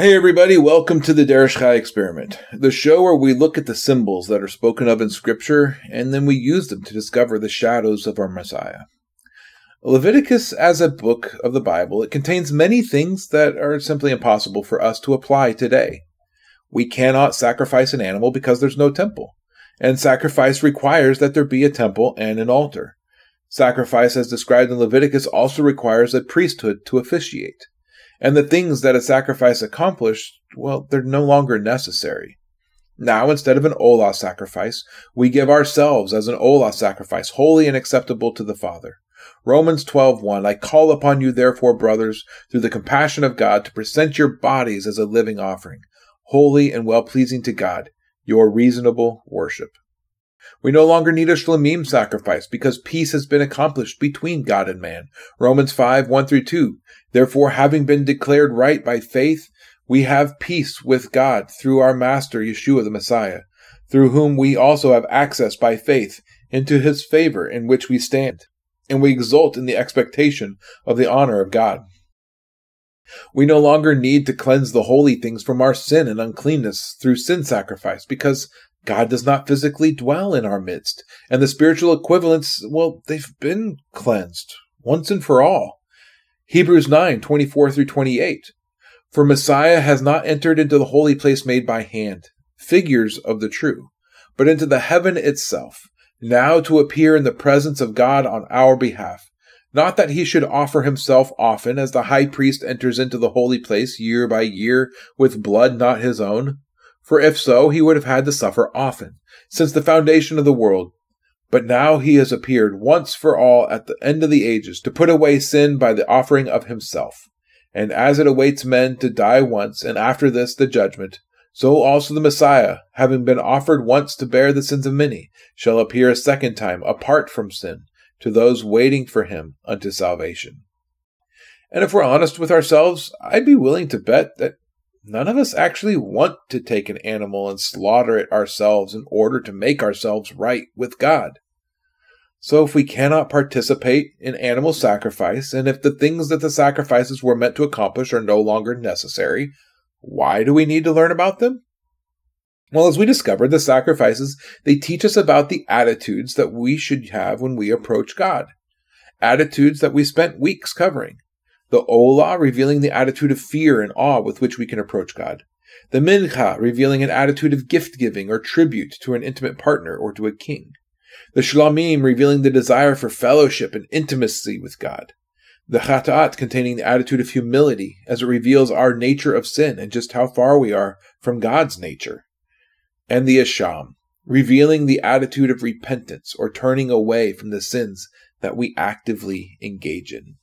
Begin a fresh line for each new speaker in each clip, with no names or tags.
Hey everybody, welcome to the Derish Chai Experiment, the show where we look at the symbols that are spoken of in Scripture and then we use them to discover the shadows of our Messiah. Leviticus, as a book of the Bible, it contains many things that are simply impossible for us to apply today. We cannot sacrifice an animal because there's no temple, and sacrifice requires that there be a temple and an altar. Sacrifice, as described in Leviticus, also requires a priesthood to officiate and the things that a sacrifice accomplished, well, they're no longer necessary. Now, instead of an olah sacrifice, we give ourselves as an olah sacrifice, holy and acceptable to the Father. Romans 12:1 I call upon you therefore brothers through the compassion of God to present your bodies as a living offering holy and well-pleasing to God your reasonable worship we no longer need a shlamim sacrifice because peace has been accomplished between God and man. Romans 5, 1 through 2. Therefore, having been declared right by faith, we have peace with God through our Master Yeshua the Messiah, through whom we also have access by faith into his favor in which we stand, and we exult in the expectation of the honor of God. We no longer need to cleanse the holy things from our sin and uncleanness through sin sacrifice because God does not physically dwell in our midst, and the spiritual equivalents, well, they've been cleansed once and for all. Hebrews 9 24 through 28. For Messiah has not entered into the holy place made by hand, figures of the true, but into the heaven itself, now to appear in the presence of God on our behalf. Not that he should offer himself often, as the high priest enters into the holy place year by year with blood not his own for if so, he would have had to suffer often, since the foundation of the world. But now he has appeared once for all at the end of the ages to put away sin by the offering of himself. And as it awaits men to die once, and after this the judgment, so also the Messiah, having been offered once to bear the sins of many, shall appear a second time apart from sin to those waiting for him unto salvation. And if we're honest with ourselves, I'd be willing to bet that None of us actually want to take an animal and slaughter it ourselves in order to make ourselves right with God. So, if we cannot participate in animal sacrifice, and if the things that the sacrifices were meant to accomplish are no longer necessary, why do we need to learn about them? Well, as we discovered, the sacrifices, they teach us about the attitudes that we should have when we approach God. Attitudes that we spent weeks covering the Olah revealing the attitude of fear and awe with which we can approach God, the Mincha revealing an attitude of gift giving or tribute to an intimate partner or to a king, the Shlamim revealing the desire for fellowship and intimacy with God, the Chatat containing the attitude of humility as it reveals our nature of sin and just how far we are from God's nature, and the Asham revealing the attitude of repentance or turning away from the sins that we actively engage in.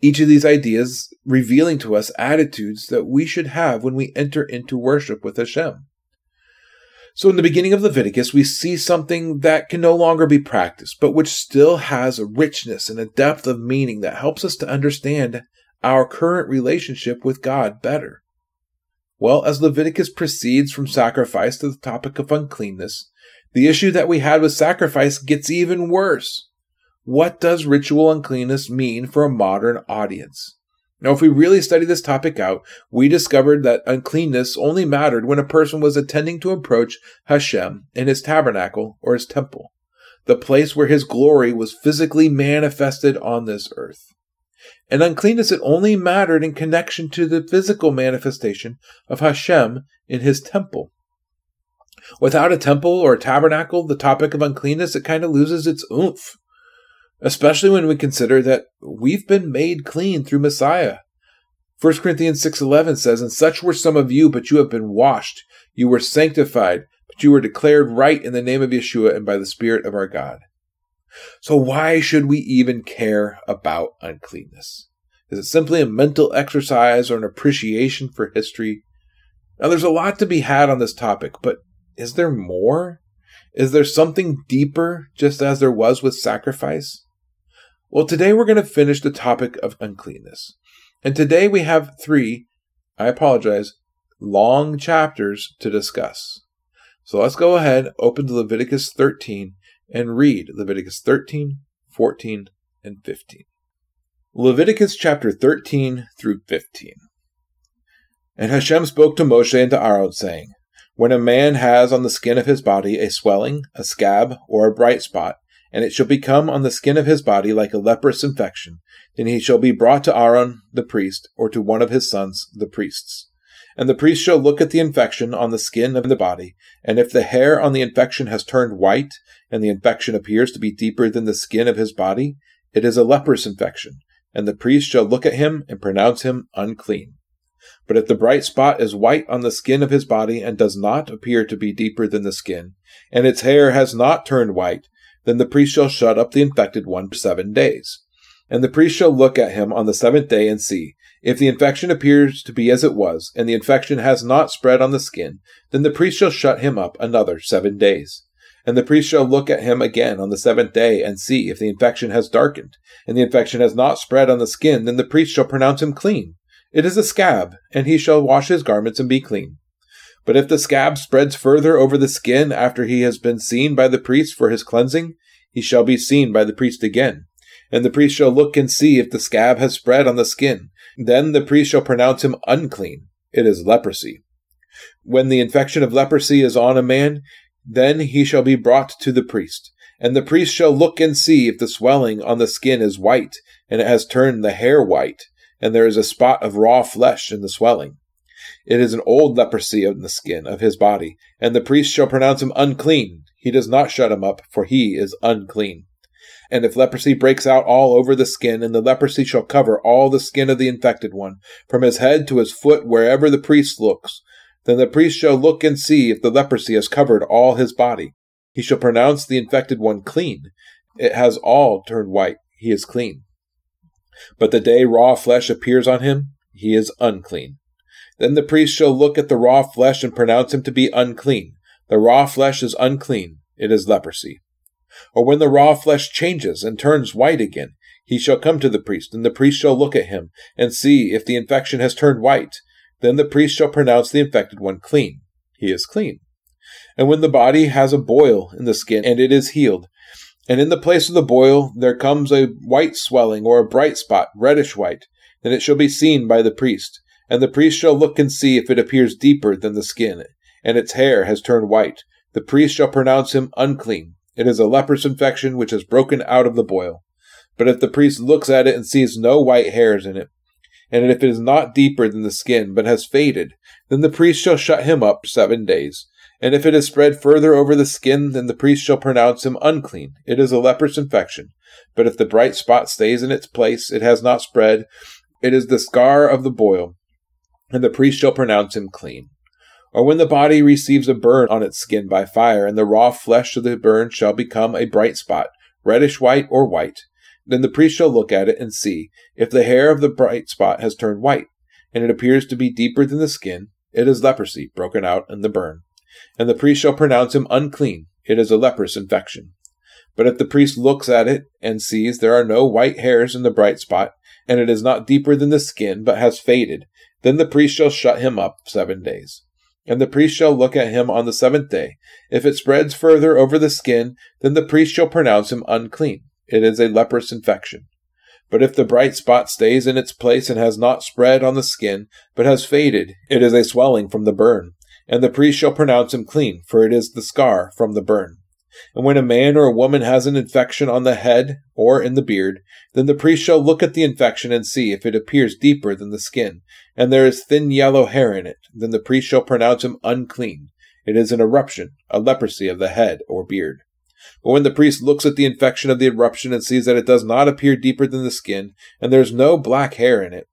Each of these ideas revealing to us attitudes that we should have when we enter into worship with Hashem. So, in the beginning of Leviticus, we see something that can no longer be practiced, but which still has a richness and a depth of meaning that helps us to understand our current relationship with God better. Well, as Leviticus proceeds from sacrifice to the topic of uncleanness, the issue that we had with sacrifice gets even worse. What does ritual uncleanness mean for a modern audience? Now, if we really study this topic out, we discovered that uncleanness only mattered when a person was attending to approach Hashem in his tabernacle or his temple, the place where his glory was physically manifested on this earth. And uncleanness it only mattered in connection to the physical manifestation of Hashem in his temple. Without a temple or a tabernacle, the topic of uncleanness it kind of loses its oomph. Especially when we consider that we've been made clean through Messiah. 1 Corinthians 6:11 says, "And such were some of you, but you have been washed, you were sanctified, but you were declared right in the name of Yeshua and by the Spirit of our God." So why should we even care about uncleanness? Is it simply a mental exercise or an appreciation for history? Now there's a lot to be had on this topic, but is there more? Is there something deeper, just as there was with sacrifice? Well, today we're going to finish the topic of uncleanness. And today we have three, I apologize, long chapters to discuss. So let's go ahead, open to Leviticus 13, and read Leviticus 13, 14, and 15. Leviticus chapter 13 through 15. And Hashem spoke to Moshe and to Aaron, saying, When a man has on the skin of his body a swelling, a scab, or a bright spot, and it shall become on the skin of his body like a leprous infection, then he shall be brought to Aaron the priest, or to one of his sons the priests. And the priest shall look at the infection on the skin of the body, and if the hair on the infection has turned white, and the infection appears to be deeper than the skin of his body, it is a leprous infection, and the priest shall look at him and pronounce him unclean. But if the bright spot is white on the skin of his body and does not appear to be deeper than the skin, and its hair has not turned white, then the priest shall shut up the infected one for seven days. And the priest shall look at him on the seventh day and see, if the infection appears to be as it was, and the infection has not spread on the skin, then the priest shall shut him up another seven days. And the priest shall look at him again on the seventh day and see if the infection has darkened, and the infection has not spread on the skin, then the priest shall pronounce him clean. It is a scab, and he shall wash his garments and be clean. But if the scab spreads further over the skin after he has been seen by the priest for his cleansing, he shall be seen by the priest again. And the priest shall look and see if the scab has spread on the skin. Then the priest shall pronounce him unclean. It is leprosy. When the infection of leprosy is on a man, then he shall be brought to the priest. And the priest shall look and see if the swelling on the skin is white, and it has turned the hair white, and there is a spot of raw flesh in the swelling. It is an old leprosy on the skin of his body, and the priest shall pronounce him unclean. He does not shut him up, for he is unclean. And if leprosy breaks out all over the skin, and the leprosy shall cover all the skin of the infected one, from his head to his foot, wherever the priest looks, then the priest shall look and see if the leprosy has covered all his body. He shall pronounce the infected one clean. It has all turned white. He is clean. But the day raw flesh appears on him, he is unclean. Then the priest shall look at the raw flesh and pronounce him to be unclean. The raw flesh is unclean. It is leprosy. Or when the raw flesh changes and turns white again, he shall come to the priest, and the priest shall look at him, and see if the infection has turned white. Then the priest shall pronounce the infected one clean. He is clean. And when the body has a boil in the skin, and it is healed, and in the place of the boil there comes a white swelling or a bright spot, reddish white, then it shall be seen by the priest. And the priest shall look and see if it appears deeper than the skin, and its hair has turned white. The priest shall pronounce him unclean. It is a leprous infection which has broken out of the boil. But if the priest looks at it and sees no white hairs in it, and if it is not deeper than the skin, but has faded, then the priest shall shut him up seven days. And if it has spread further over the skin, then the priest shall pronounce him unclean. It is a leprous infection. But if the bright spot stays in its place, it has not spread, it is the scar of the boil, and the priest shall pronounce him clean. Or when the body receives a burn on its skin by fire, and the raw flesh of the burn shall become a bright spot, reddish white or white, then the priest shall look at it and see if the hair of the bright spot has turned white, and it appears to be deeper than the skin, it is leprosy broken out in the burn. And the priest shall pronounce him unclean, it is a leprous infection. But if the priest looks at it and sees there are no white hairs in the bright spot, and it is not deeper than the skin, but has faded, then the priest shall shut him up seven days. And the priest shall look at him on the seventh day. If it spreads further over the skin, then the priest shall pronounce him unclean. It is a leprous infection. But if the bright spot stays in its place and has not spread on the skin, but has faded, it is a swelling from the burn. And the priest shall pronounce him clean, for it is the scar from the burn. And when a man or a woman has an infection on the head or in the beard, then the priest shall look at the infection and see if it appears deeper than the skin, and there is thin yellow hair in it. Then the priest shall pronounce him unclean. It is an eruption, a leprosy of the head or beard. But when the priest looks at the infection of the eruption and sees that it does not appear deeper than the skin, and there is no black hair in it,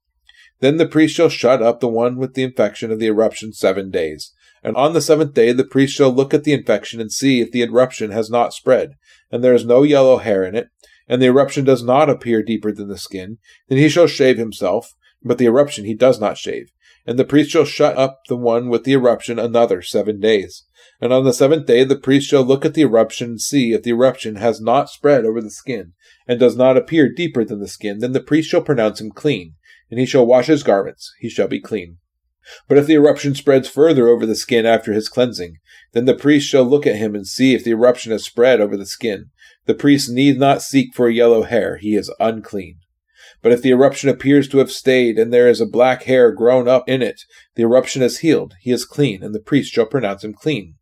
then the priest shall shut up the one with the infection of the eruption seven days. And on the seventh day the priest shall look at the infection and see if the eruption has not spread, and there is no yellow hair in it, and the eruption does not appear deeper than the skin, then he shall shave himself, but the eruption he does not shave. And the priest shall shut up the one with the eruption another seven days. And on the seventh day the priest shall look at the eruption and see if the eruption has not spread over the skin, and does not appear deeper than the skin, then the priest shall pronounce him clean, and he shall wash his garments, he shall be clean. But if the eruption spreads further over the skin after his cleansing, then the priest shall look at him and see if the eruption has spread over the skin. The priest need not seek for a yellow hair, he is unclean. But if the eruption appears to have stayed, and there is a black hair grown up in it, the eruption is healed, he is clean, and the priest shall pronounce him clean.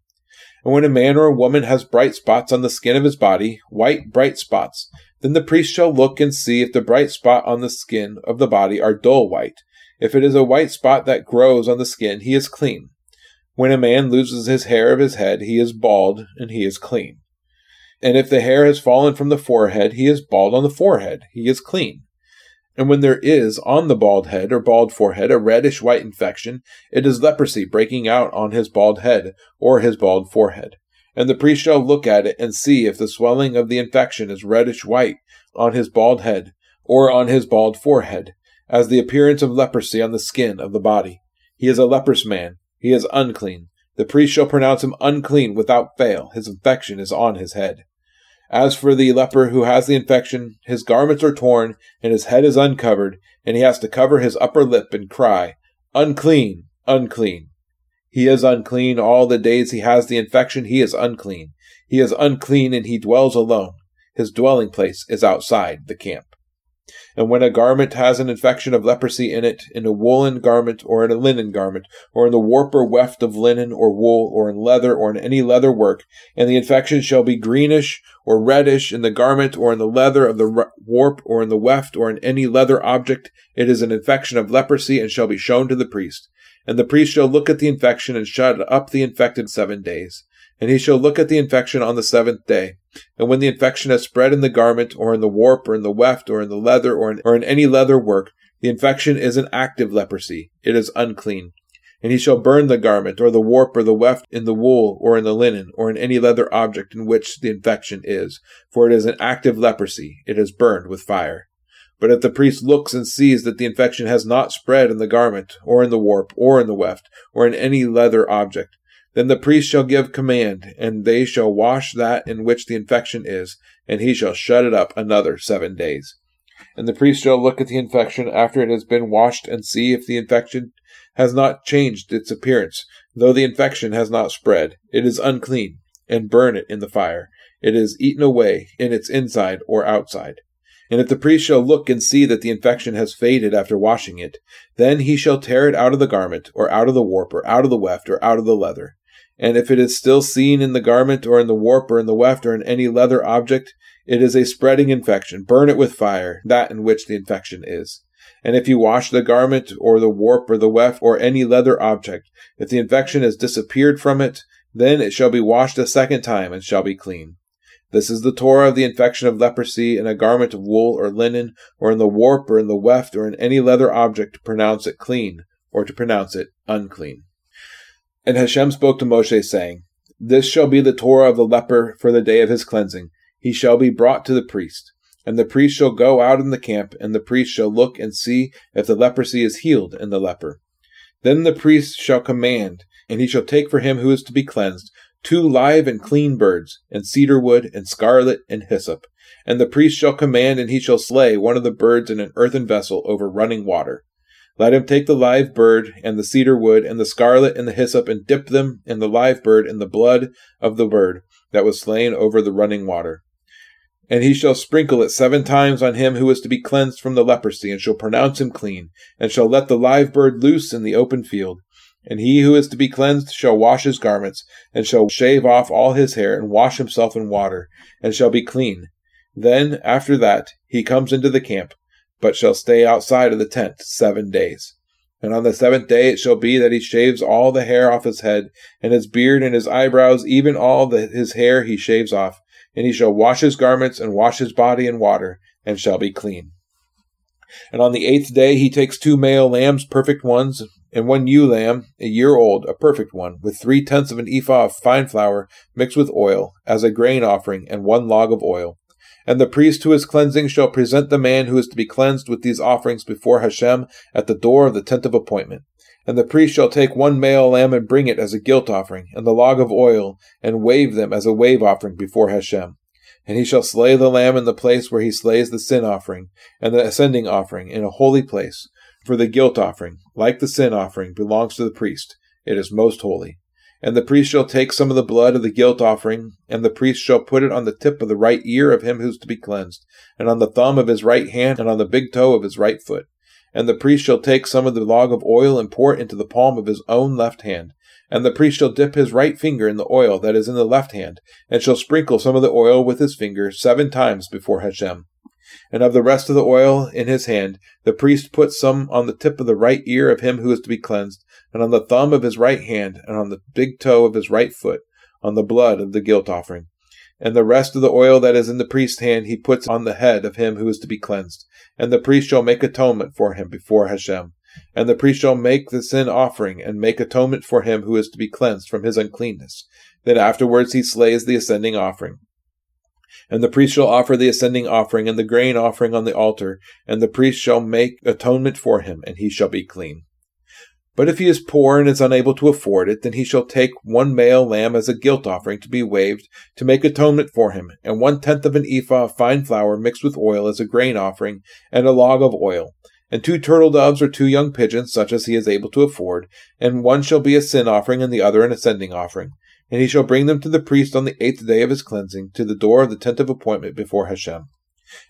And when a man or a woman has bright spots on the skin of his body, white bright spots, then the priest shall look and see if the bright spot on the skin of the body are dull white. If it is a white spot that grows on the skin, he is clean. When a man loses his hair of his head, he is bald, and he is clean. And if the hair has fallen from the forehead, he is bald on the forehead, he is clean. And when there is on the bald head or bald forehead a reddish white infection, it is leprosy breaking out on his bald head or his bald forehead. And the priest shall look at it and see if the swelling of the infection is reddish white on his bald head or on his bald forehead, as the appearance of leprosy on the skin of the body. He is a leprous man. He is unclean. The priest shall pronounce him unclean without fail. His infection is on his head. As for the leper who has the infection, his garments are torn, and his head is uncovered, and he has to cover his upper lip and cry, Unclean, unclean. He is unclean all the days he has the infection, he is unclean. He is unclean, and he dwells alone. His dwelling place is outside the camp. And when a garment has an infection of leprosy in it, in a woolen garment, or in a linen garment, or in the warp or weft of linen or wool, or in leather, or in any leather work, and the infection shall be greenish or reddish in the garment, or in the leather of the warp, or in the weft, or in any leather object, it is an infection of leprosy, and shall be shown to the priest. And the priest shall look at the infection, and shut up the infected seven days. And he shall look at the infection on the seventh day. And when the infection has spread in the garment, or in the warp, or in the weft, or in the leather, or in, or in any leather work, the infection is an active leprosy. It is unclean. And he shall burn the garment, or the warp, or the weft in the wool, or in the linen, or in any leather object in which the infection is, for it is an active leprosy. It is burned with fire. But if the priest looks and sees that the infection has not spread in the garment, or in the warp, or in the weft, or in any leather object, then the priest shall give command, and they shall wash that in which the infection is, and he shall shut it up another seven days. And the priest shall look at the infection after it has been washed, and see if the infection has not changed its appearance, though the infection has not spread. It is unclean, and burn it in the fire. It is eaten away in its inside or outside. And if the priest shall look and see that the infection has faded after washing it, then he shall tear it out of the garment, or out of the warp, or out of the weft, or out of the leather. And if it is still seen in the garment, or in the warp, or in the weft, or in any leather object, it is a spreading infection. Burn it with fire, that in which the infection is. And if you wash the garment, or the warp, or the weft, or any leather object, if the infection has disappeared from it, then it shall be washed a second time, and shall be clean. This is the Torah of the infection of leprosy in a garment of wool or linen, or in the warp, or in the weft, or in any leather object to pronounce it clean, or to pronounce it unclean. And Hashem spoke to Moshe, saying, This shall be the Torah of the leper for the day of his cleansing. He shall be brought to the priest. And the priest shall go out in the camp, and the priest shall look and see if the leprosy is healed in the leper. Then the priest shall command, and he shall take for him who is to be cleansed two live and clean birds, and cedar wood, and scarlet, and hyssop. And the priest shall command, and he shall slay one of the birds in an earthen vessel over running water. Let him take the live bird and the cedar wood and the scarlet and the hyssop and dip them in the live bird in the blood of the bird that was slain over the running water. And he shall sprinkle it seven times on him who is to be cleansed from the leprosy, and shall pronounce him clean, and shall let the live bird loose in the open field. And he who is to be cleansed shall wash his garments, and shall shave off all his hair, and wash himself in water, and shall be clean. Then, after that, he comes into the camp, but shall stay outside of the tent seven days. And on the seventh day it shall be that he shaves all the hair off his head, and his beard and his eyebrows, even all the, his hair he shaves off. And he shall wash his garments, and wash his body in water, and shall be clean. And on the eighth day he takes two male lambs, perfect ones, and one ewe lamb, a year old, a perfect one, with three tenths of an ephah of fine flour mixed with oil, as a grain offering, and one log of oil. And the priest who is cleansing shall present the man who is to be cleansed with these offerings before Hashem at the door of the tent of appointment. And the priest shall take one male lamb and bring it as a guilt offering, and the log of oil, and wave them as a wave offering before Hashem. And he shall slay the lamb in the place where he slays the sin offering and the ascending offering in a holy place. For the guilt offering, like the sin offering, belongs to the priest. It is most holy. And the priest shall take some of the blood of the guilt offering, and the priest shall put it on the tip of the right ear of him who is to be cleansed, and on the thumb of his right hand, and on the big toe of his right foot. And the priest shall take some of the log of oil and pour it into the palm of his own left hand. And the priest shall dip his right finger in the oil that is in the left hand, and shall sprinkle some of the oil with his finger seven times before Hashem. And of the rest of the oil in his hand, the priest puts some on the tip of the right ear of him who is to be cleansed, and on the thumb of his right hand, and on the big toe of his right foot, on the blood of the guilt offering. And the rest of the oil that is in the priest's hand he puts on the head of him who is to be cleansed. And the priest shall make atonement for him before Hashem. And the priest shall make the sin offering, and make atonement for him who is to be cleansed from his uncleanness. Then afterwards he slays the ascending offering. And the priest shall offer the ascending offering and the grain offering on the altar, and the priest shall make atonement for him, and he shall be clean. But if he is poor and is unable to afford it, then he shall take one male lamb as a guilt offering to be waved, to make atonement for him, and one tenth of an ephah of fine flour mixed with oil as a grain offering, and a log of oil and two turtle doves or two young pigeons, such as he is able to afford, and one shall be a sin offering and the other an ascending offering. And he shall bring them to the priest on the eighth day of his cleansing, to the door of the tent of appointment before Hashem.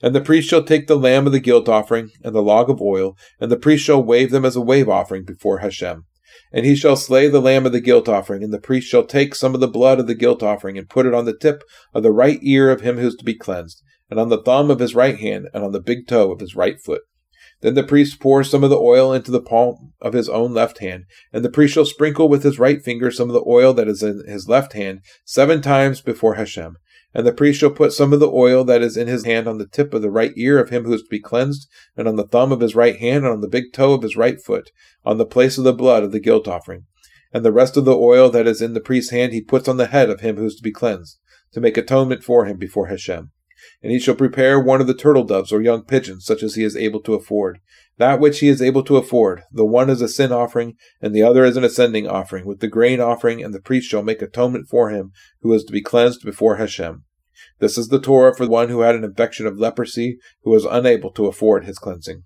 And the priest shall take the lamb of the guilt offering, and the log of oil, and the priest shall wave them as a wave offering before Hashem. And he shall slay the lamb of the guilt offering, and the priest shall take some of the blood of the guilt offering, and put it on the tip of the right ear of him who is to be cleansed, and on the thumb of his right hand, and on the big toe of his right foot. Then the priest pours some of the oil into the palm of his own left hand, and the priest shall sprinkle with his right finger some of the oil that is in his left hand seven times before Hashem. And the priest shall put some of the oil that is in his hand on the tip of the right ear of him who is to be cleansed, and on the thumb of his right hand, and on the big toe of his right foot, on the place of the blood of the guilt offering. And the rest of the oil that is in the priest's hand he puts on the head of him who is to be cleansed, to make atonement for him before Hashem and he shall prepare one of the turtle doves or young pigeons, such as he is able to afford. That which he is able to afford, the one is a sin offering, and the other is an ascending offering, with the grain offering, and the priest shall make atonement for him who is to be cleansed before Hashem. This is the Torah for one who had an infection of leprosy, who was unable to afford his cleansing.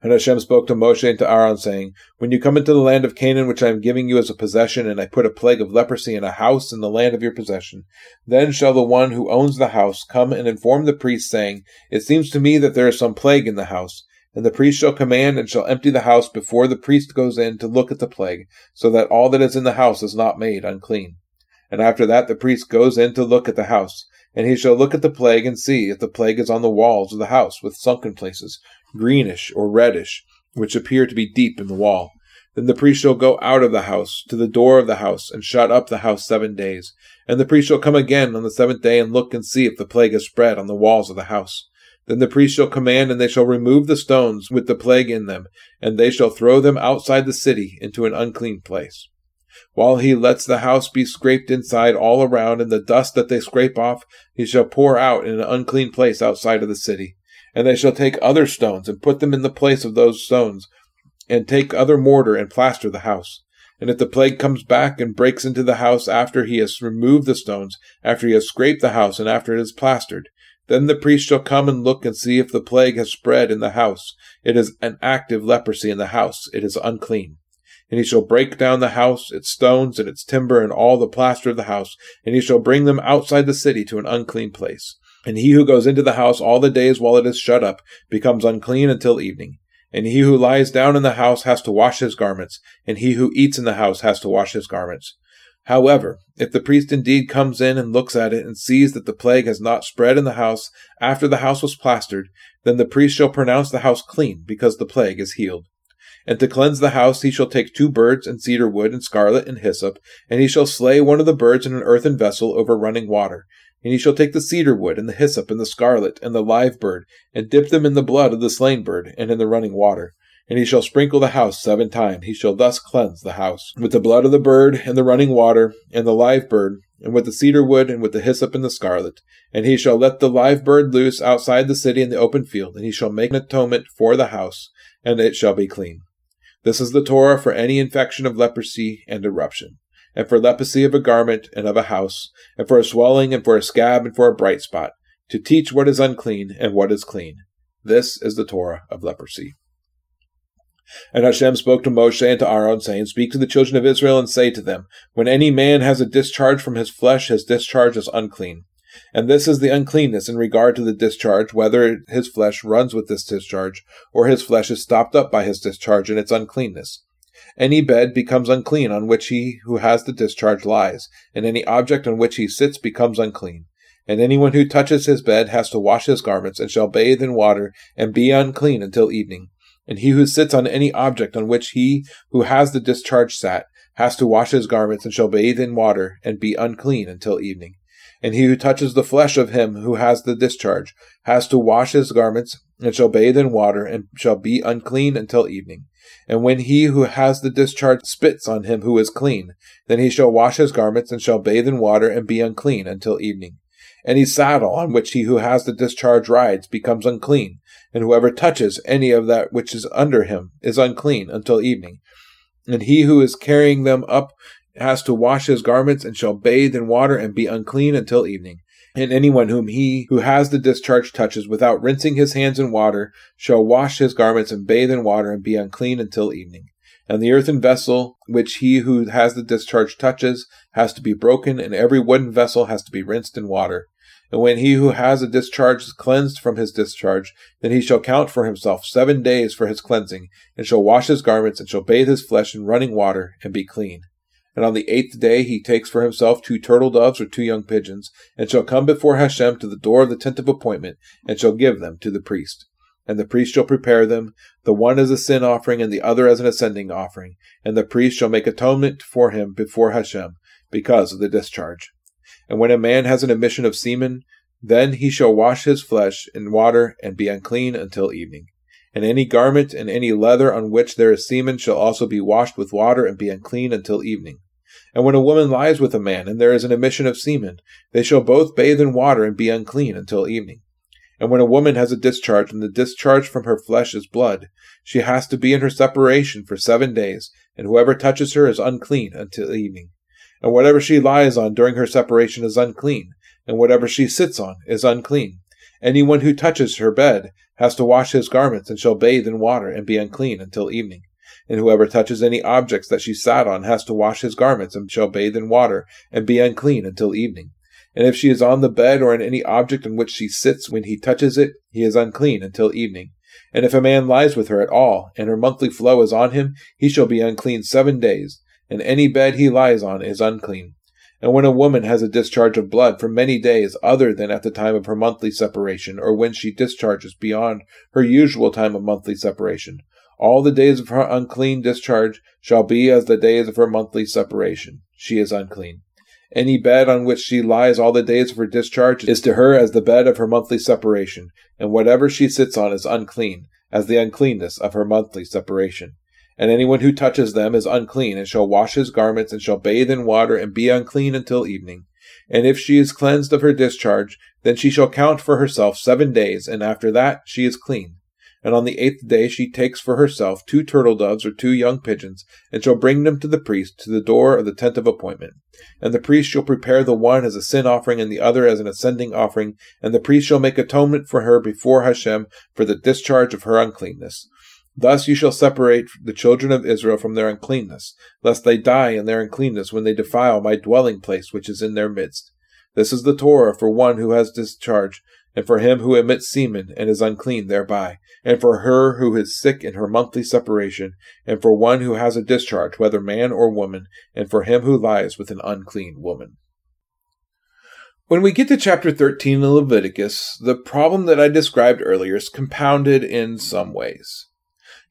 And Hashem spoke to Moshe and to Aaron, saying, When you come into the land of Canaan, which I am giving you as a possession, and I put a plague of leprosy in a house in the land of your possession, then shall the one who owns the house come and inform the priest, saying, It seems to me that there is some plague in the house. And the priest shall command and shall empty the house before the priest goes in to look at the plague, so that all that is in the house is not made unclean. And after that the priest goes in to look at the house. And he shall look at the plague and see if the plague is on the walls of the house with sunken places, greenish or reddish, which appear to be deep in the wall. Then the priest shall go out of the house to the door of the house and shut up the house seven days. And the priest shall come again on the seventh day and look and see if the plague has spread on the walls of the house. Then the priest shall command, and they shall remove the stones with the plague in them, and they shall throw them outside the city into an unclean place. While he lets the house be scraped inside all around, and the dust that they scrape off he shall pour out in an unclean place outside of the city. And they shall take other stones and put them in the place of those stones, and take other mortar and plaster the house. And if the plague comes back and breaks into the house after he has removed the stones, after he has scraped the house, and after it is plastered, then the priest shall come and look and see if the plague has spread in the house. It is an active leprosy in the house. It is unclean. And he shall break down the house, its stones, and its timber, and all the plaster of the house, and he shall bring them outside the city to an unclean place. And he who goes into the house all the days while it is shut up becomes unclean until evening. And he who lies down in the house has to wash his garments, and he who eats in the house has to wash his garments. However, if the priest indeed comes in and looks at it and sees that the plague has not spread in the house after the house was plastered, then the priest shall pronounce the house clean, because the plague is healed. And to cleanse the house he shall take two birds and cedar wood and scarlet and hyssop, and he shall slay one of the birds in an earthen vessel over running water. And he shall take the cedar wood and the hyssop and the scarlet and the live bird, and dip them in the blood of the slain bird and in the running water. And he shall sprinkle the house seven times. He shall thus cleanse the house with the blood of the bird and the running water and the live bird, and with the cedar wood and with the hyssop and the scarlet. And he shall let the live bird loose outside the city in the open field, and he shall make an atonement for the house, and it shall be clean. This is the Torah for any infection of leprosy and eruption, and for leprosy of a garment and of a house, and for a swelling and for a scab and for a bright spot, to teach what is unclean and what is clean. This is the Torah of leprosy. And Hashem spoke to Moshe and to Aaron, saying, Speak to the children of Israel and say to them, When any man has a discharge from his flesh, his discharge is unclean. And this is the uncleanness in regard to the discharge, whether his flesh runs with this discharge, or his flesh is stopped up by his discharge in its uncleanness. Any bed becomes unclean on which he who has the discharge lies, and any object on which he sits becomes unclean. And anyone who touches his bed has to wash his garments, and shall bathe in water, and be unclean until evening. And he who sits on any object on which he who has the discharge sat has to wash his garments, and shall bathe in water, and be unclean until evening. And he who touches the flesh of him who has the discharge has to wash his garments, and shall bathe in water, and shall be unclean until evening. And when he who has the discharge spits on him who is clean, then he shall wash his garments, and shall bathe in water, and be unclean until evening. Any saddle on which he who has the discharge rides becomes unclean, and whoever touches any of that which is under him is unclean until evening. And he who is carrying them up has to wash his garments and shall bathe in water and be unclean until evening. And anyone whom he who has the discharge touches without rinsing his hands in water shall wash his garments and bathe in water and be unclean until evening. And the earthen vessel which he who has the discharge touches has to be broken, and every wooden vessel has to be rinsed in water. And when he who has a discharge is cleansed from his discharge, then he shall count for himself seven days for his cleansing, and shall wash his garments, and shall bathe his flesh in running water, and be clean. And on the eighth day he takes for himself two turtle doves or two young pigeons, and shall come before Hashem to the door of the tent of appointment, and shall give them to the priest. And the priest shall prepare them, the one as a sin offering, and the other as an ascending offering. And the priest shall make atonement for him before Hashem, because of the discharge. And when a man has an emission of semen, then he shall wash his flesh in water, and be unclean until evening. And any garment and any leather on which there is semen shall also be washed with water and be unclean until evening. And when a woman lies with a man, and there is an emission of semen, they shall both bathe in water and be unclean until evening. And when a woman has a discharge, and the discharge from her flesh is blood, she has to be in her separation for seven days, and whoever touches her is unclean until evening. And whatever she lies on during her separation is unclean, and whatever she sits on is unclean. Anyone who touches her bed has to wash his garments, and shall bathe in water, and be unclean until evening. And whoever touches any objects that she sat on has to wash his garments, and shall bathe in water, and be unclean until evening. And if she is on the bed or in any object on which she sits when he touches it, he is unclean until evening. And if a man lies with her at all, and her monthly flow is on him, he shall be unclean seven days, and any bed he lies on is unclean. And when a woman has a discharge of blood for many days other than at the time of her monthly separation, or when she discharges beyond her usual time of monthly separation, all the days of her unclean discharge shall be as the days of her monthly separation. She is unclean. Any bed on which she lies all the days of her discharge is to her as the bed of her monthly separation, and whatever she sits on is unclean, as the uncleanness of her monthly separation. And anyone who touches them is unclean, and shall wash his garments, and shall bathe in water, and be unclean until evening. And if she is cleansed of her discharge, then she shall count for herself seven days, and after that she is clean. And on the eighth day she takes for herself two turtle doves or two young pigeons, and shall bring them to the priest to the door of the tent of appointment. And the priest shall prepare the one as a sin offering, and the other as an ascending offering, and the priest shall make atonement for her before Hashem for the discharge of her uncleanness. Thus you shall separate the children of Israel from their uncleanness, lest they die in their uncleanness when they defile my dwelling place which is in their midst. This is the Torah for one who has discharge, and for him who emits semen and is unclean thereby, and for her who is sick in her monthly separation, and for one who has a discharge, whether man or woman, and for him who lies with an unclean woman. When we get to chapter 13 in Leviticus, the problem that I described earlier is compounded in some ways.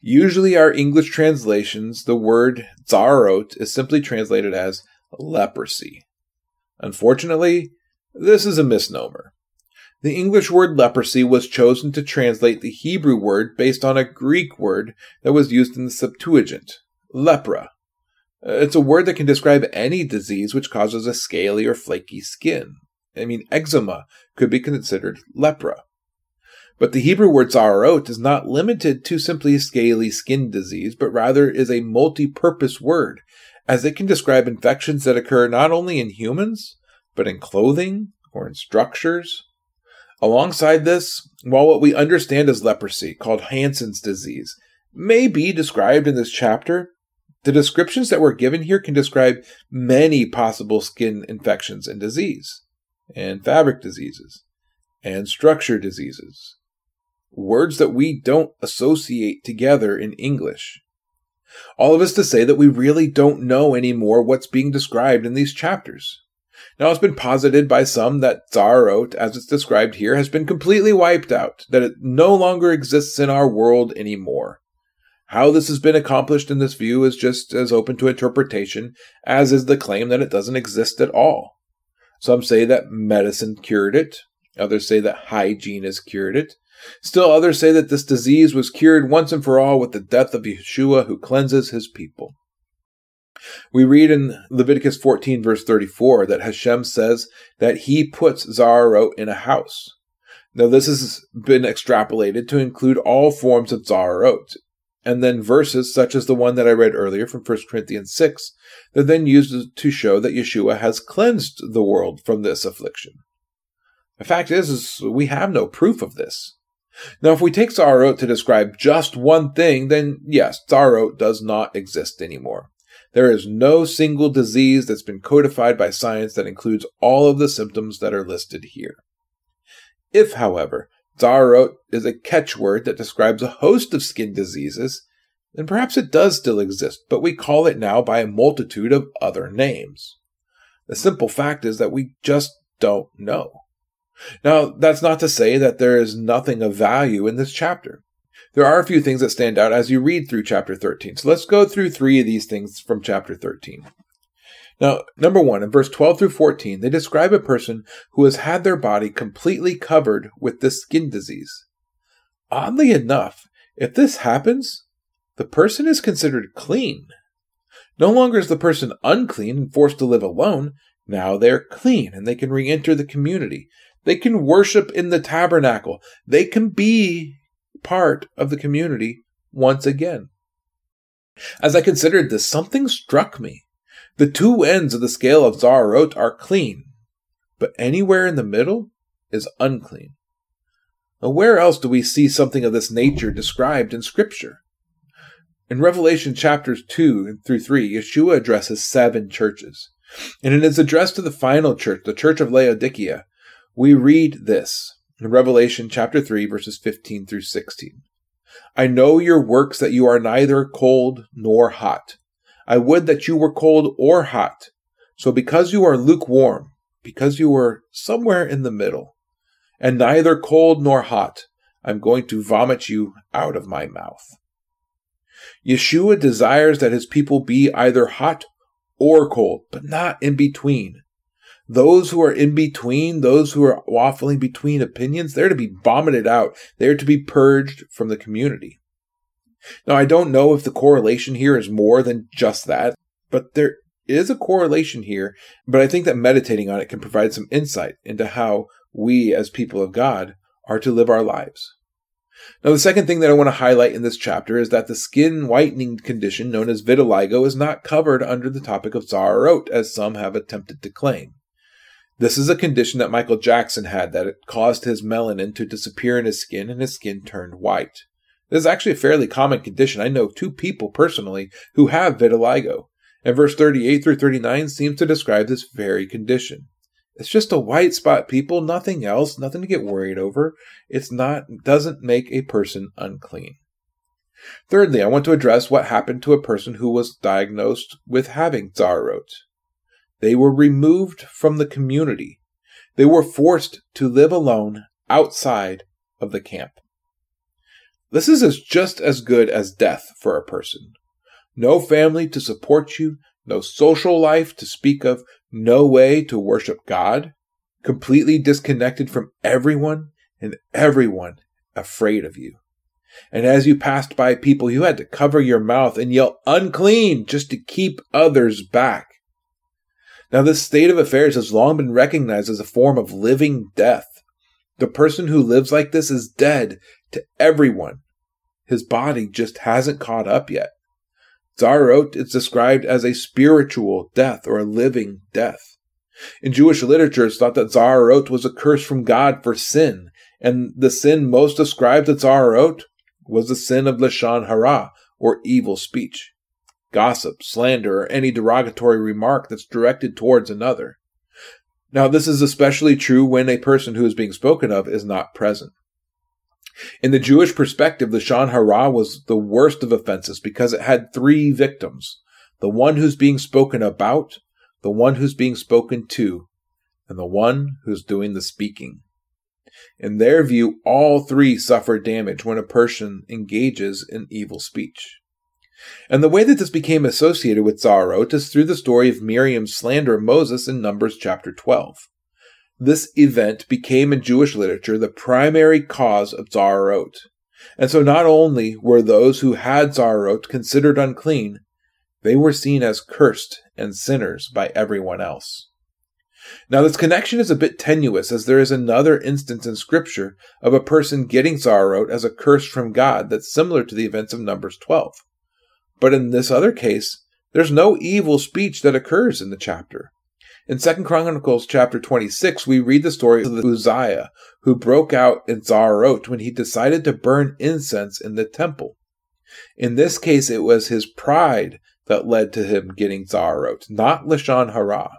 Usually, our English translations, the word zarot is simply translated as leprosy. Unfortunately, this is a misnomer. The English word leprosy was chosen to translate the Hebrew word based on a Greek word that was used in the Septuagint, lepra. Uh, it's a word that can describe any disease which causes a scaly or flaky skin. I mean, eczema could be considered lepra. But the Hebrew word zarot is not limited to simply scaly skin disease, but rather is a multi-purpose word, as it can describe infections that occur not only in humans, but in clothing or in structures. Alongside this, while what we understand as leprosy, called Hansen's disease, may be described in this chapter, the descriptions that were given here can describe many possible skin infections and disease, and fabric diseases, and structure diseases, words that we don't associate together in English. All of us to say that we really don't know anymore what's being described in these chapters. Now, it's been posited by some that Zarot, as it's described here, has been completely wiped out, that it no longer exists in our world anymore. How this has been accomplished in this view is just as open to interpretation as is the claim that it doesn't exist at all. Some say that medicine cured it, others say that hygiene has cured it, Still others say that this disease was cured once and for all with the death of Yeshua who cleanses his people. We read in Leviticus 14, verse 34, that Hashem says that he puts Zarot in a house. Now, this has been extrapolated to include all forms of Zarot, and then verses such as the one that I read earlier from 1 Corinthians 6 that then used to show that Yeshua has cleansed the world from this affliction. The fact is, is we have no proof of this. Now, if we take Zarot to describe just one thing, then yes, Zarot does not exist anymore. There is no single disease that's been codified by science that includes all of the symptoms that are listed here. If, however, Zarot is a catchword that describes a host of skin diseases, then perhaps it does still exist, but we call it now by a multitude of other names. The simple fact is that we just don't know. Now, that's not to say that there is nothing of value in this chapter. There are a few things that stand out as you read through chapter 13. So let's go through three of these things from chapter 13. Now, number one, in verse 12 through 14, they describe a person who has had their body completely covered with this skin disease. Oddly enough, if this happens, the person is considered clean. No longer is the person unclean and forced to live alone. Now they're clean and they can re enter the community. They can worship in the tabernacle. They can be part of the community once again. As I considered this, something struck me. The two ends of the scale of Zarot are clean, but anywhere in the middle is unclean. Now, where else do we see something of this nature described in Scripture? In Revelation chapters 2 through 3, Yeshua addresses seven churches. And in his address to the final church, the church of Laodicea, we read this in Revelation chapter 3, verses 15 through 16. I know your works that you are neither cold nor hot. I would that you were cold or hot. So because you are lukewarm, because you are somewhere in the middle, and neither cold nor hot, I'm going to vomit you out of my mouth. Yeshua desires that his people be either hot or cold, but not in between. Those who are in between, those who are waffling between opinions, they're to be vomited out. They're to be purged from the community. Now, I don't know if the correlation here is more than just that, but there is a correlation here. But I think that meditating on it can provide some insight into how we, as people of God, are to live our lives. Now, the second thing that I want to highlight in this chapter is that the skin whitening condition known as vitiligo is not covered under the topic of Zarot, as some have attempted to claim. This is a condition that Michael Jackson had that it caused his melanin to disappear in his skin and his skin turned white. This is actually a fairly common condition. I know two people personally who have vitiligo, and verse 38 through 39 seems to describe this very condition. It's just a white spot, people, nothing else, nothing to get worried over. It's not, doesn't make a person unclean. Thirdly, I want to address what happened to a person who was diagnosed with having Zarot. They were removed from the community. They were forced to live alone outside of the camp. This is as just as good as death for a person. No family to support you, no social life to speak of, no way to worship God, completely disconnected from everyone and everyone afraid of you. And as you passed by people, you had to cover your mouth and yell unclean just to keep others back. Now, this state of affairs has long been recognized as a form of living death. The person who lives like this is dead to everyone. His body just hasn't caught up yet. Zarot is described as a spiritual death or a living death. In Jewish literature, it's thought that Zarot was a curse from God for sin, and the sin most ascribed to Zarot was the sin of Lashon Hara, or evil speech, gossip, slander, or any derogatory remark that's directed towards another. Now, this is especially true when a person who is being spoken of is not present. In the Jewish perspective, the Lashon Hara was the worst of offenses because it had three victims the one who's being spoken about, the one who's being spoken to, and the one who's doing the speaking. In their view, all three suffer damage when a person engages in evil speech. And the way that this became associated with Zarot is through the story of Miriam's slander of Moses in Numbers chapter 12. This event became in Jewish literature the primary cause of Zarot. And so not only were those who had Zarot considered unclean, they were seen as cursed and sinners by everyone else. Now, this connection is a bit tenuous as there is another instance in Scripture of a person getting Zarot as a curse from God that's similar to the events of Numbers 12. But in this other case, there's no evil speech that occurs in the chapter. In 2 Chronicles chapter 26, we read the story of Uzziah, who broke out in Zarot when he decided to burn incense in the temple. In this case, it was his pride that led to him getting Zarot, not Lashon Hara.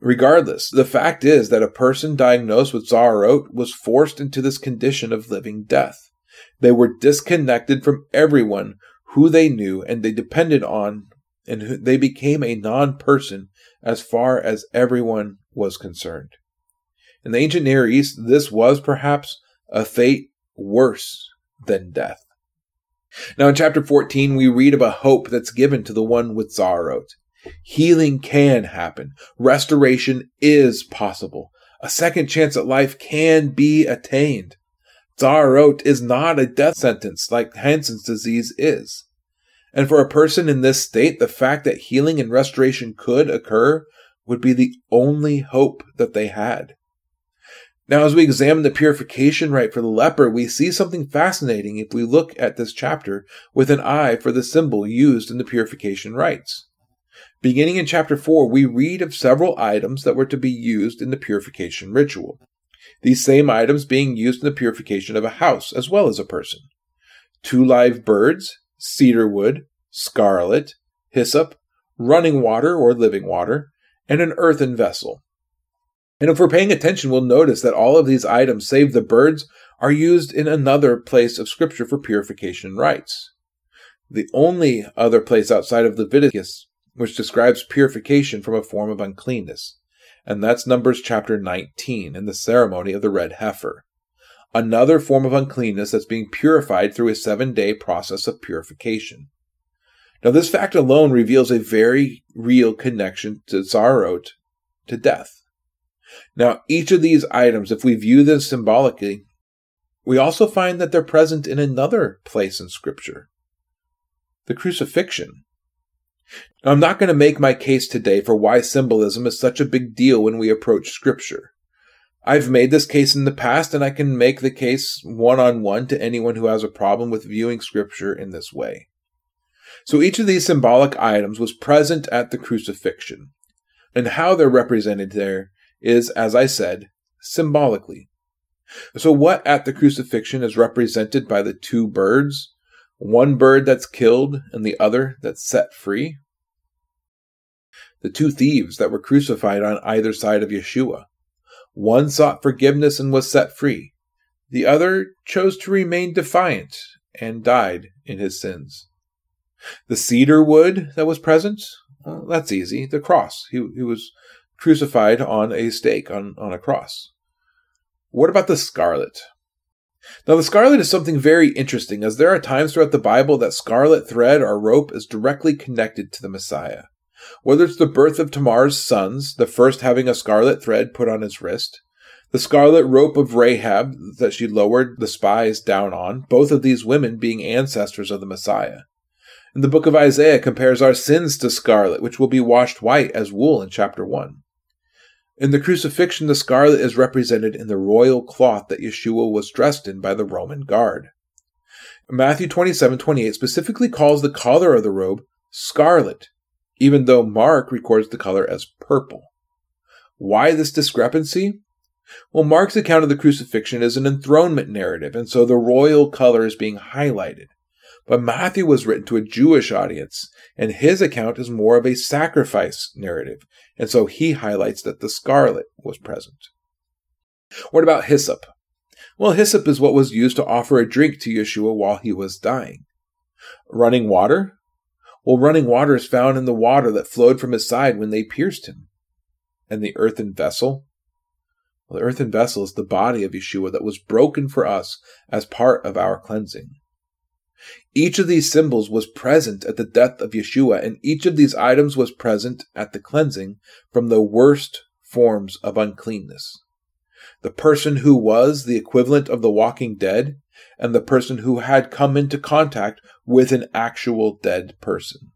Regardless, the fact is that a person diagnosed with Zarot was forced into this condition of living death. They were disconnected from everyone who they knew and they depended on, and they became a non person as far as everyone was concerned. In the ancient Near East, this was perhaps a fate worse than death. Now, in chapter 14, we read of a hope that's given to the one with Zarot. Healing can happen. Restoration is possible. A second chance at life can be attained. Zarot is not a death sentence like Hansen's disease is. And for a person in this state, the fact that healing and restoration could occur would be the only hope that they had. Now, as we examine the purification rite for the leper, we see something fascinating if we look at this chapter with an eye for the symbol used in the purification rites. Beginning in chapter 4, we read of several items that were to be used in the purification ritual. These same items being used in the purification of a house as well as a person. Two live birds, cedar wood, scarlet, hyssop, running water or living water, and an earthen vessel. And if we're paying attention, we'll notice that all of these items, save the birds, are used in another place of Scripture for purification rites. The only other place outside of Leviticus which describes purification from a form of uncleanness, and that's Numbers chapter 19 in the ceremony of the red heifer another form of uncleanness that's being purified through a seven day process of purification. Now, this fact alone reveals a very real connection to Zarot, to death. Now, each of these items, if we view them symbolically, we also find that they're present in another place in Scripture the crucifixion. I'm not going to make my case today for why symbolism is such a big deal when we approach Scripture. I've made this case in the past, and I can make the case one on one to anyone who has a problem with viewing Scripture in this way. So each of these symbolic items was present at the crucifixion, and how they're represented there is, as I said, symbolically. So, what at the crucifixion is represented by the two birds, one bird that's killed and the other that's set free? The two thieves that were crucified on either side of Yeshua One sought forgiveness and was set free. The other chose to remain defiant and died in his sins. The cedar wood that was present, well, that's easy. The cross. He, he was crucified on a stake, on, on a cross. What about the scarlet? Now, the scarlet is something very interesting, as there are times throughout the Bible that scarlet thread or rope is directly connected to the Messiah. Whether it's the birth of Tamar's sons, the first having a scarlet thread put on his wrist, the scarlet rope of Rahab that she lowered the spies down on, both of these women being ancestors of the Messiah. And the book of Isaiah compares our sins to scarlet, which will be washed white as wool in chapter 1. In the crucifixion, the scarlet is represented in the royal cloth that Yeshua was dressed in by the Roman guard. Matthew 27 28 specifically calls the color of the robe scarlet, even though Mark records the color as purple. Why this discrepancy? Well, Mark's account of the crucifixion is an enthronement narrative, and so the royal color is being highlighted. But Matthew was written to a Jewish audience, and his account is more of a sacrifice narrative, and so he highlights that the scarlet was present. What about hyssop? Well, hyssop is what was used to offer a drink to Yeshua while he was dying. Running water? Well, running water is found in the water that flowed from his side when they pierced him. And the earthen vessel? Well, the earthen vessel is the body of Yeshua that was broken for us as part of our cleansing. Each of these symbols was present at the death of Yeshua, and each of these items was present at the cleansing from the worst forms of uncleanness. The person who was the equivalent of the walking dead, and the person who had come into contact with an actual dead person.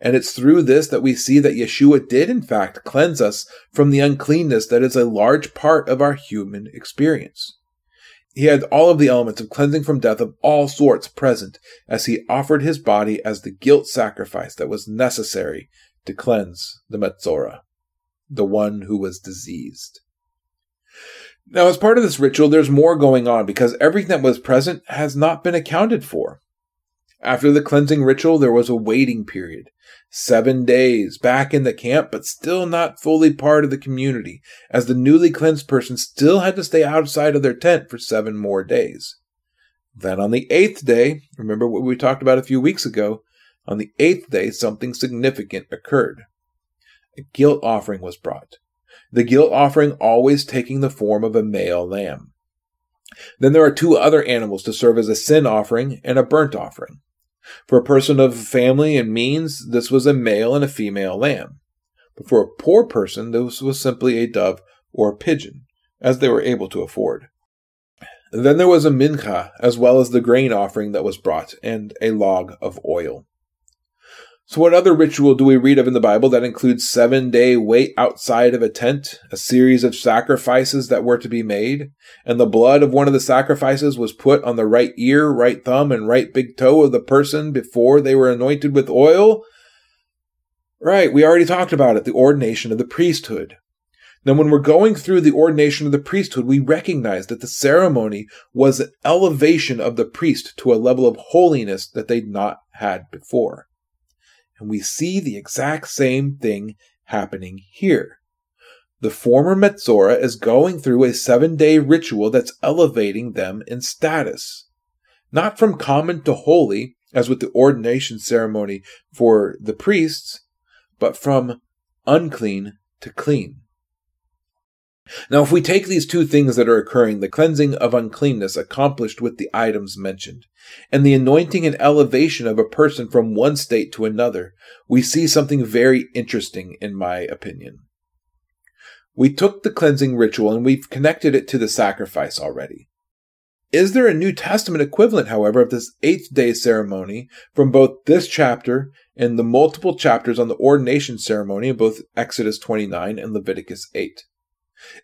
And it's through this that we see that Yeshua did, in fact, cleanse us from the uncleanness that is a large part of our human experience. He had all of the elements of cleansing from death of all sorts present as he offered his body as the guilt sacrifice that was necessary to cleanse the Metzora, the one who was diseased. Now, as part of this ritual, there's more going on because everything that was present has not been accounted for. After the cleansing ritual, there was a waiting period seven days back in the camp, but still not fully part of the community, as the newly cleansed person still had to stay outside of their tent for seven more days. Then on the eighth day, remember what we talked about a few weeks ago, on the eighth day, something significant occurred. A guilt offering was brought. The guilt offering always taking the form of a male lamb. Then there are two other animals to serve as a sin offering and a burnt offering. For a person of family and means, this was a male and a female lamb. But for a poor person, this was simply a dove or a pigeon, as they were able to afford. then there was a mincha, as well as the grain offering that was brought, and a log of oil. So, what other ritual do we read of in the Bible that includes seven day wait outside of a tent, a series of sacrifices that were to be made, and the blood of one of the sacrifices was put on the right ear, right thumb, and right big toe of the person before they were anointed with oil? Right, we already talked about it the ordination of the priesthood. Now, when we're going through the ordination of the priesthood, we recognize that the ceremony was an elevation of the priest to a level of holiness that they'd not had before. And we see the exact same thing happening here. The former Metzora is going through a seven day ritual that's elevating them in status. Not from common to holy, as with the ordination ceremony for the priests, but from unclean to clean. Now, if we take these two things that are occurring, the cleansing of uncleanness accomplished with the items mentioned, and the anointing and elevation of a person from one state to another, we see something very interesting, in my opinion. We took the cleansing ritual and we've connected it to the sacrifice already. Is there a New Testament equivalent, however, of this eighth day ceremony from both this chapter and the multiple chapters on the ordination ceremony in both Exodus 29 and Leviticus 8?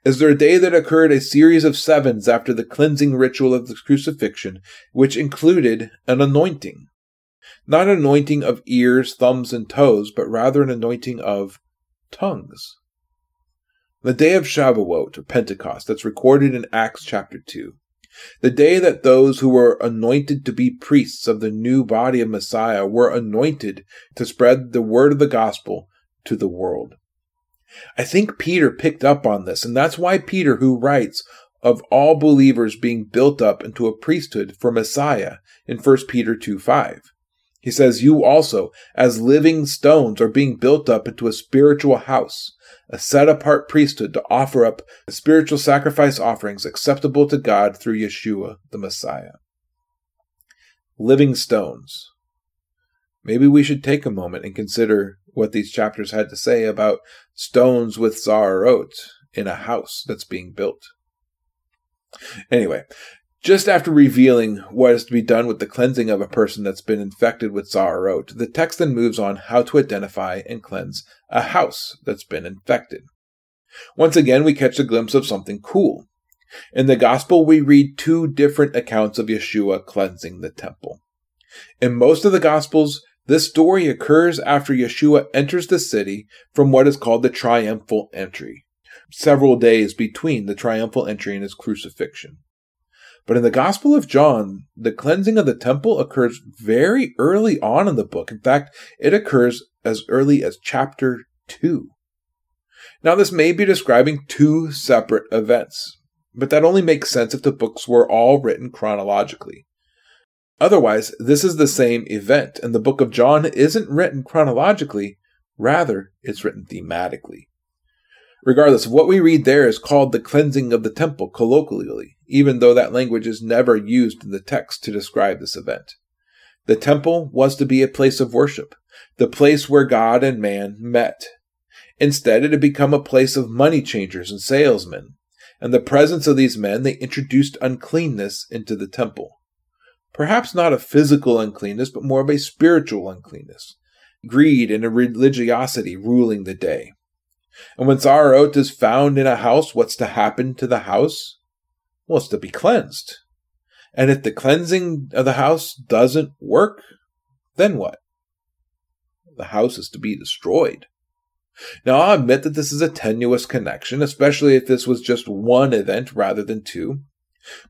Is there a day that occurred a series of sevens after the cleansing ritual of the crucifixion, which included an anointing? Not an anointing of ears, thumbs, and toes, but rather an anointing of tongues. The day of Shavuot, or Pentecost, that's recorded in Acts chapter 2. The day that those who were anointed to be priests of the new body of Messiah were anointed to spread the word of the gospel to the world. I think Peter picked up on this, and that's why Peter, who writes of all believers being built up into a priesthood for Messiah in 1 Peter 2 5. He says, You also, as living stones, are being built up into a spiritual house, a set apart priesthood to offer up spiritual sacrifice offerings acceptable to God through Yeshua, the Messiah. Living stones. Maybe we should take a moment and consider what these chapters had to say about stones with Zaharot in a house that's being built. Anyway, just after revealing what is to be done with the cleansing of a person that's been infected with Zaharot, the text then moves on how to identify and cleanse a house that's been infected. Once again, we catch a glimpse of something cool. In the Gospel, we read two different accounts of Yeshua cleansing the temple. In most of the Gospels, this story occurs after Yeshua enters the city from what is called the triumphal entry, several days between the triumphal entry and his crucifixion. But in the Gospel of John, the cleansing of the temple occurs very early on in the book. In fact, it occurs as early as chapter 2. Now, this may be describing two separate events, but that only makes sense if the books were all written chronologically. Otherwise, this is the same event, and the book of John isn't written chronologically, rather, it's written thematically. Regardless, what we read there is called the cleansing of the temple colloquially, even though that language is never used in the text to describe this event. The temple was to be a place of worship, the place where God and man met. Instead, it had become a place of money changers and salesmen. And the presence of these men, they introduced uncleanness into the temple. Perhaps not a physical uncleanness, but more of a spiritual uncleanness. Greed and a religiosity ruling the day. And when Zaharot is found in a house, what's to happen to the house? Well, it's to be cleansed. And if the cleansing of the house doesn't work, then what? The house is to be destroyed. Now, I'll admit that this is a tenuous connection, especially if this was just one event rather than two.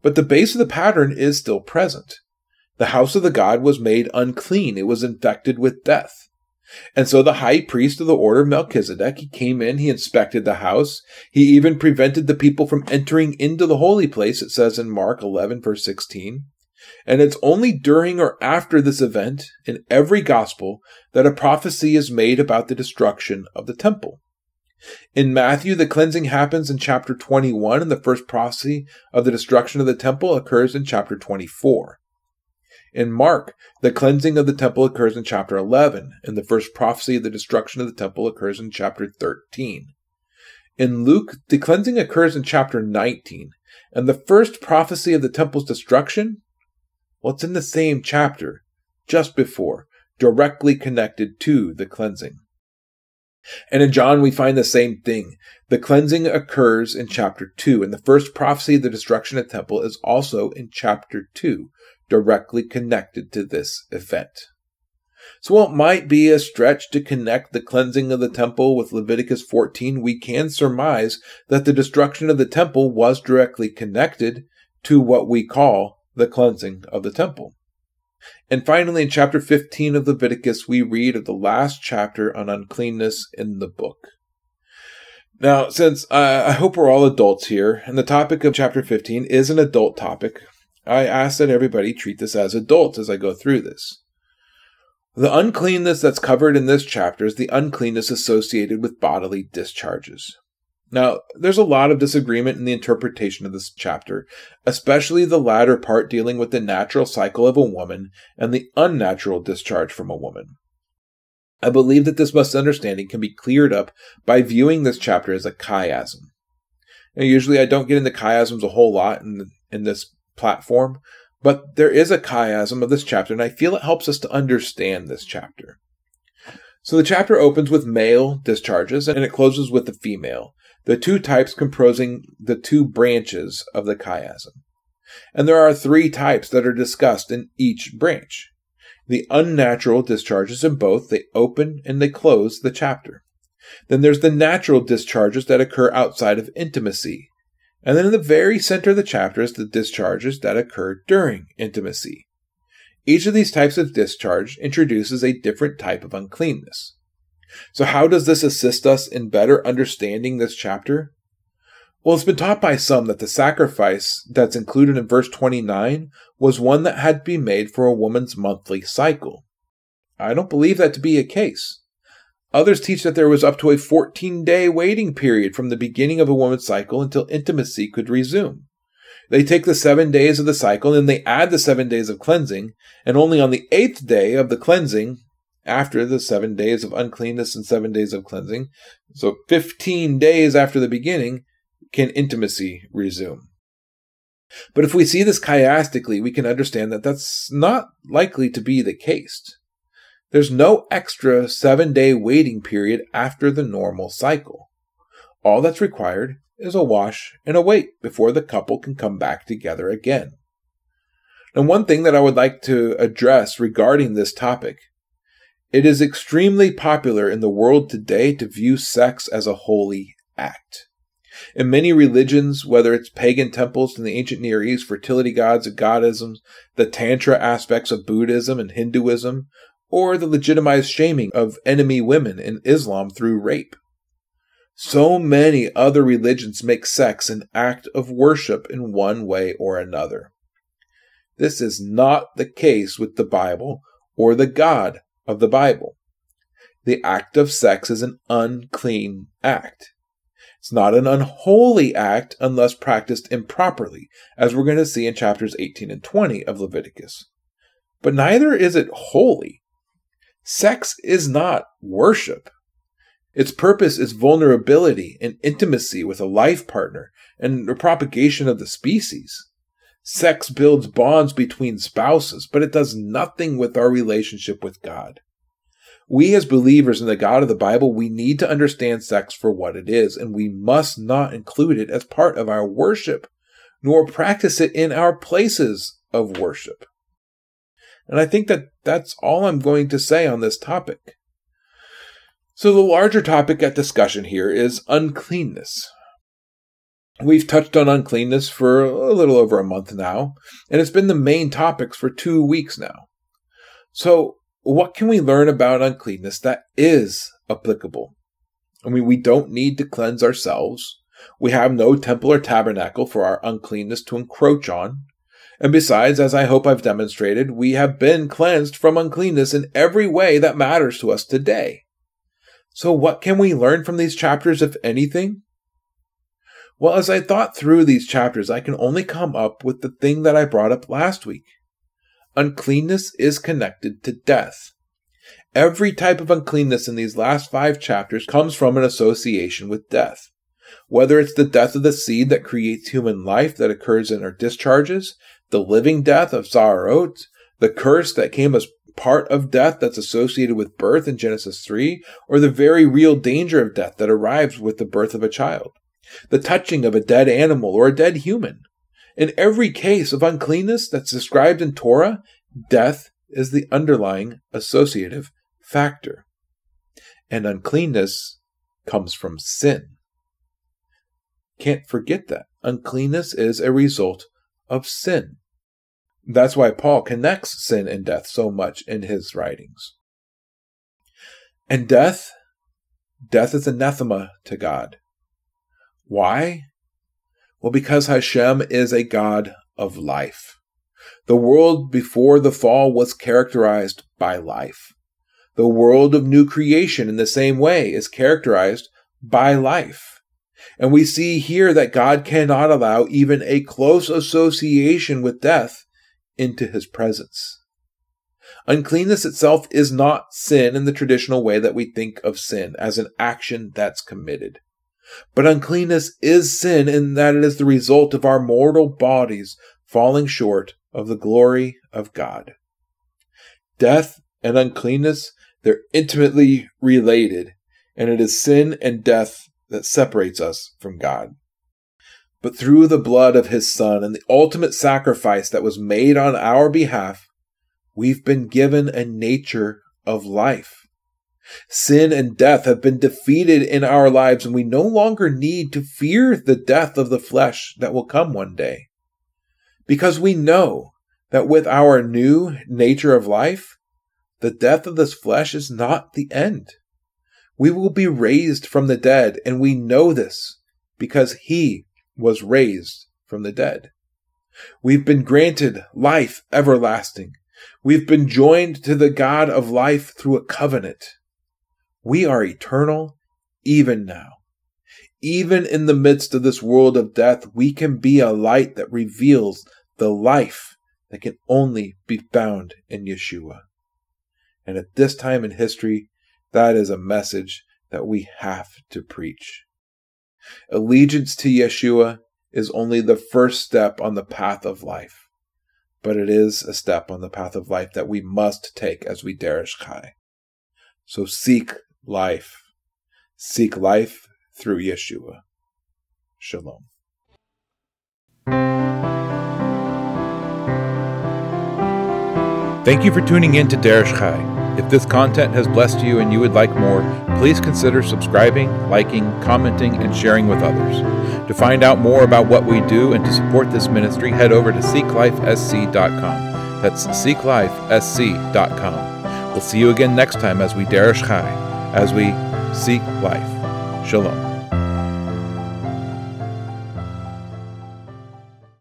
But the base of the pattern is still present. The house of the god was made unclean. It was infected with death. And so the high priest of the order Melchizedek, he came in, he inspected the house. He even prevented the people from entering into the holy place, it says in Mark 11, verse 16. And it's only during or after this event in every gospel that a prophecy is made about the destruction of the temple. In Matthew, the cleansing happens in chapter 21, and the first prophecy of the destruction of the temple occurs in chapter 24. In Mark, the cleansing of the temple occurs in chapter 11, and the first prophecy of the destruction of the temple occurs in chapter 13. In Luke, the cleansing occurs in chapter 19, and the first prophecy of the temple's destruction, well, it's in the same chapter, just before, directly connected to the cleansing. And in John, we find the same thing. The cleansing occurs in chapter 2, and the first prophecy of the destruction of the temple is also in chapter 2, directly connected to this event. So while it might be a stretch to connect the cleansing of the temple with Leviticus 14, we can surmise that the destruction of the temple was directly connected to what we call the cleansing of the temple. And finally, in chapter 15 of Leviticus, we read of the last chapter on uncleanness in the book. Now, since uh, I hope we're all adults here, and the topic of chapter 15 is an adult topic, I ask that everybody treat this as adults as I go through this. The uncleanness that's covered in this chapter is the uncleanness associated with bodily discharges. Now, there's a lot of disagreement in the interpretation of this chapter, especially the latter part dealing with the natural cycle of a woman and the unnatural discharge from a woman. I believe that this misunderstanding can be cleared up by viewing this chapter as a chiasm. Now, usually I don't get into chiasms a whole lot in, in this platform, but there is a chiasm of this chapter, and I feel it helps us to understand this chapter. So the chapter opens with male discharges and it closes with the female, the two types composing the two branches of the chiasm. And there are three types that are discussed in each branch. The unnatural discharges in both, they open and they close the chapter. Then there's the natural discharges that occur outside of intimacy, and then in the very center of the chapter is the discharges that occur during intimacy. Each of these types of discharge introduces a different type of uncleanness. So, how does this assist us in better understanding this chapter? Well, it's been taught by some that the sacrifice that's included in verse 29 was one that had to be made for a woman's monthly cycle. I don't believe that to be a case. Others teach that there was up to a 14 day waiting period from the beginning of a woman's cycle until intimacy could resume. They take the seven days of the cycle and they add the seven days of cleansing, and only on the eighth day of the cleansing, after the seven days of uncleanness and seven days of cleansing, so 15 days after the beginning, can intimacy resume. But if we see this chiastically, we can understand that that's not likely to be the case. There's no extra seven day waiting period after the normal cycle. All that's required is a wash and a wait before the couple can come back together again. Now, one thing that I would like to address regarding this topic it is extremely popular in the world today to view sex as a holy act. In many religions, whether it's pagan temples in the ancient Near East, fertility gods and godisms, the Tantra aspects of Buddhism and Hinduism, or the legitimized shaming of enemy women in Islam through rape. So many other religions make sex an act of worship in one way or another. This is not the case with the Bible or the God of the Bible. The act of sex is an unclean act. It's not an unholy act unless practiced improperly, as we're going to see in chapters 18 and 20 of Leviticus. But neither is it holy. Sex is not worship. Its purpose is vulnerability and intimacy with a life partner and the propagation of the species. Sex builds bonds between spouses, but it does nothing with our relationship with God. We as believers in the God of the Bible, we need to understand sex for what it is, and we must not include it as part of our worship, nor practice it in our places of worship. And I think that that's all I'm going to say on this topic. So, the larger topic at discussion here is uncleanness. We've touched on uncleanness for a little over a month now, and it's been the main topics for two weeks now. So, what can we learn about uncleanness that is applicable? I mean, we don't need to cleanse ourselves. We have no temple or tabernacle for our uncleanness to encroach on. And besides, as I hope I've demonstrated, we have been cleansed from uncleanness in every way that matters to us today. So, what can we learn from these chapters, if anything? Well, as I thought through these chapters, I can only come up with the thing that I brought up last week uncleanness is connected to death. Every type of uncleanness in these last five chapters comes from an association with death. Whether it's the death of the seed that creates human life that occurs in our discharges, the living death of Za'arot, the curse that came as part of death that's associated with birth in Genesis 3, or the very real danger of death that arrives with the birth of a child, the touching of a dead animal or a dead human, in every case of uncleanness that's described in Torah, death is the underlying associative factor. And uncleanness comes from sin. Can't forget that. Uncleanness is a result of sin. That's why Paul connects sin and death so much in his writings. And death, death is anathema to God. Why? Well, because Hashem is a God of life. The world before the fall was characterized by life. The world of new creation in the same way is characterized by life. And we see here that God cannot allow even a close association with death into his presence. Uncleanness itself is not sin in the traditional way that we think of sin as an action that's committed. But uncleanness is sin in that it is the result of our mortal bodies falling short of the glory of God. Death and uncleanness, they're intimately related, and it is sin and death that separates us from God. But through the blood of his Son and the ultimate sacrifice that was made on our behalf, we've been given a nature of life. Sin and death have been defeated in our lives, and we no longer need to fear the death of the flesh that will come one day. Because we know that with our new nature of life, the death of this flesh is not the end. We will be raised from the dead, and we know this because he was raised from the dead. We've been granted life everlasting. We've been joined to the God of life through a covenant. We are eternal even now. Even in the midst of this world of death, we can be a light that reveals the life that can only be found in Yeshua. And at this time in history, that is a message that we have to preach. Allegiance to Yeshua is only the first step on the path of life, but it is a step on the path of life that we must take as we Derish Chai. So seek life. Seek life through Yeshua. Shalom. Thank you for tuning in to Derish Chai. If this content has blessed you and you would like more, please consider subscribing, liking, commenting, and sharing with others. To find out more about what we do and to support this ministry, head over to seeklifesc.com. That's seeklifesc.com. We'll see you again next time as we Derish Chai, as we seek life. Shalom.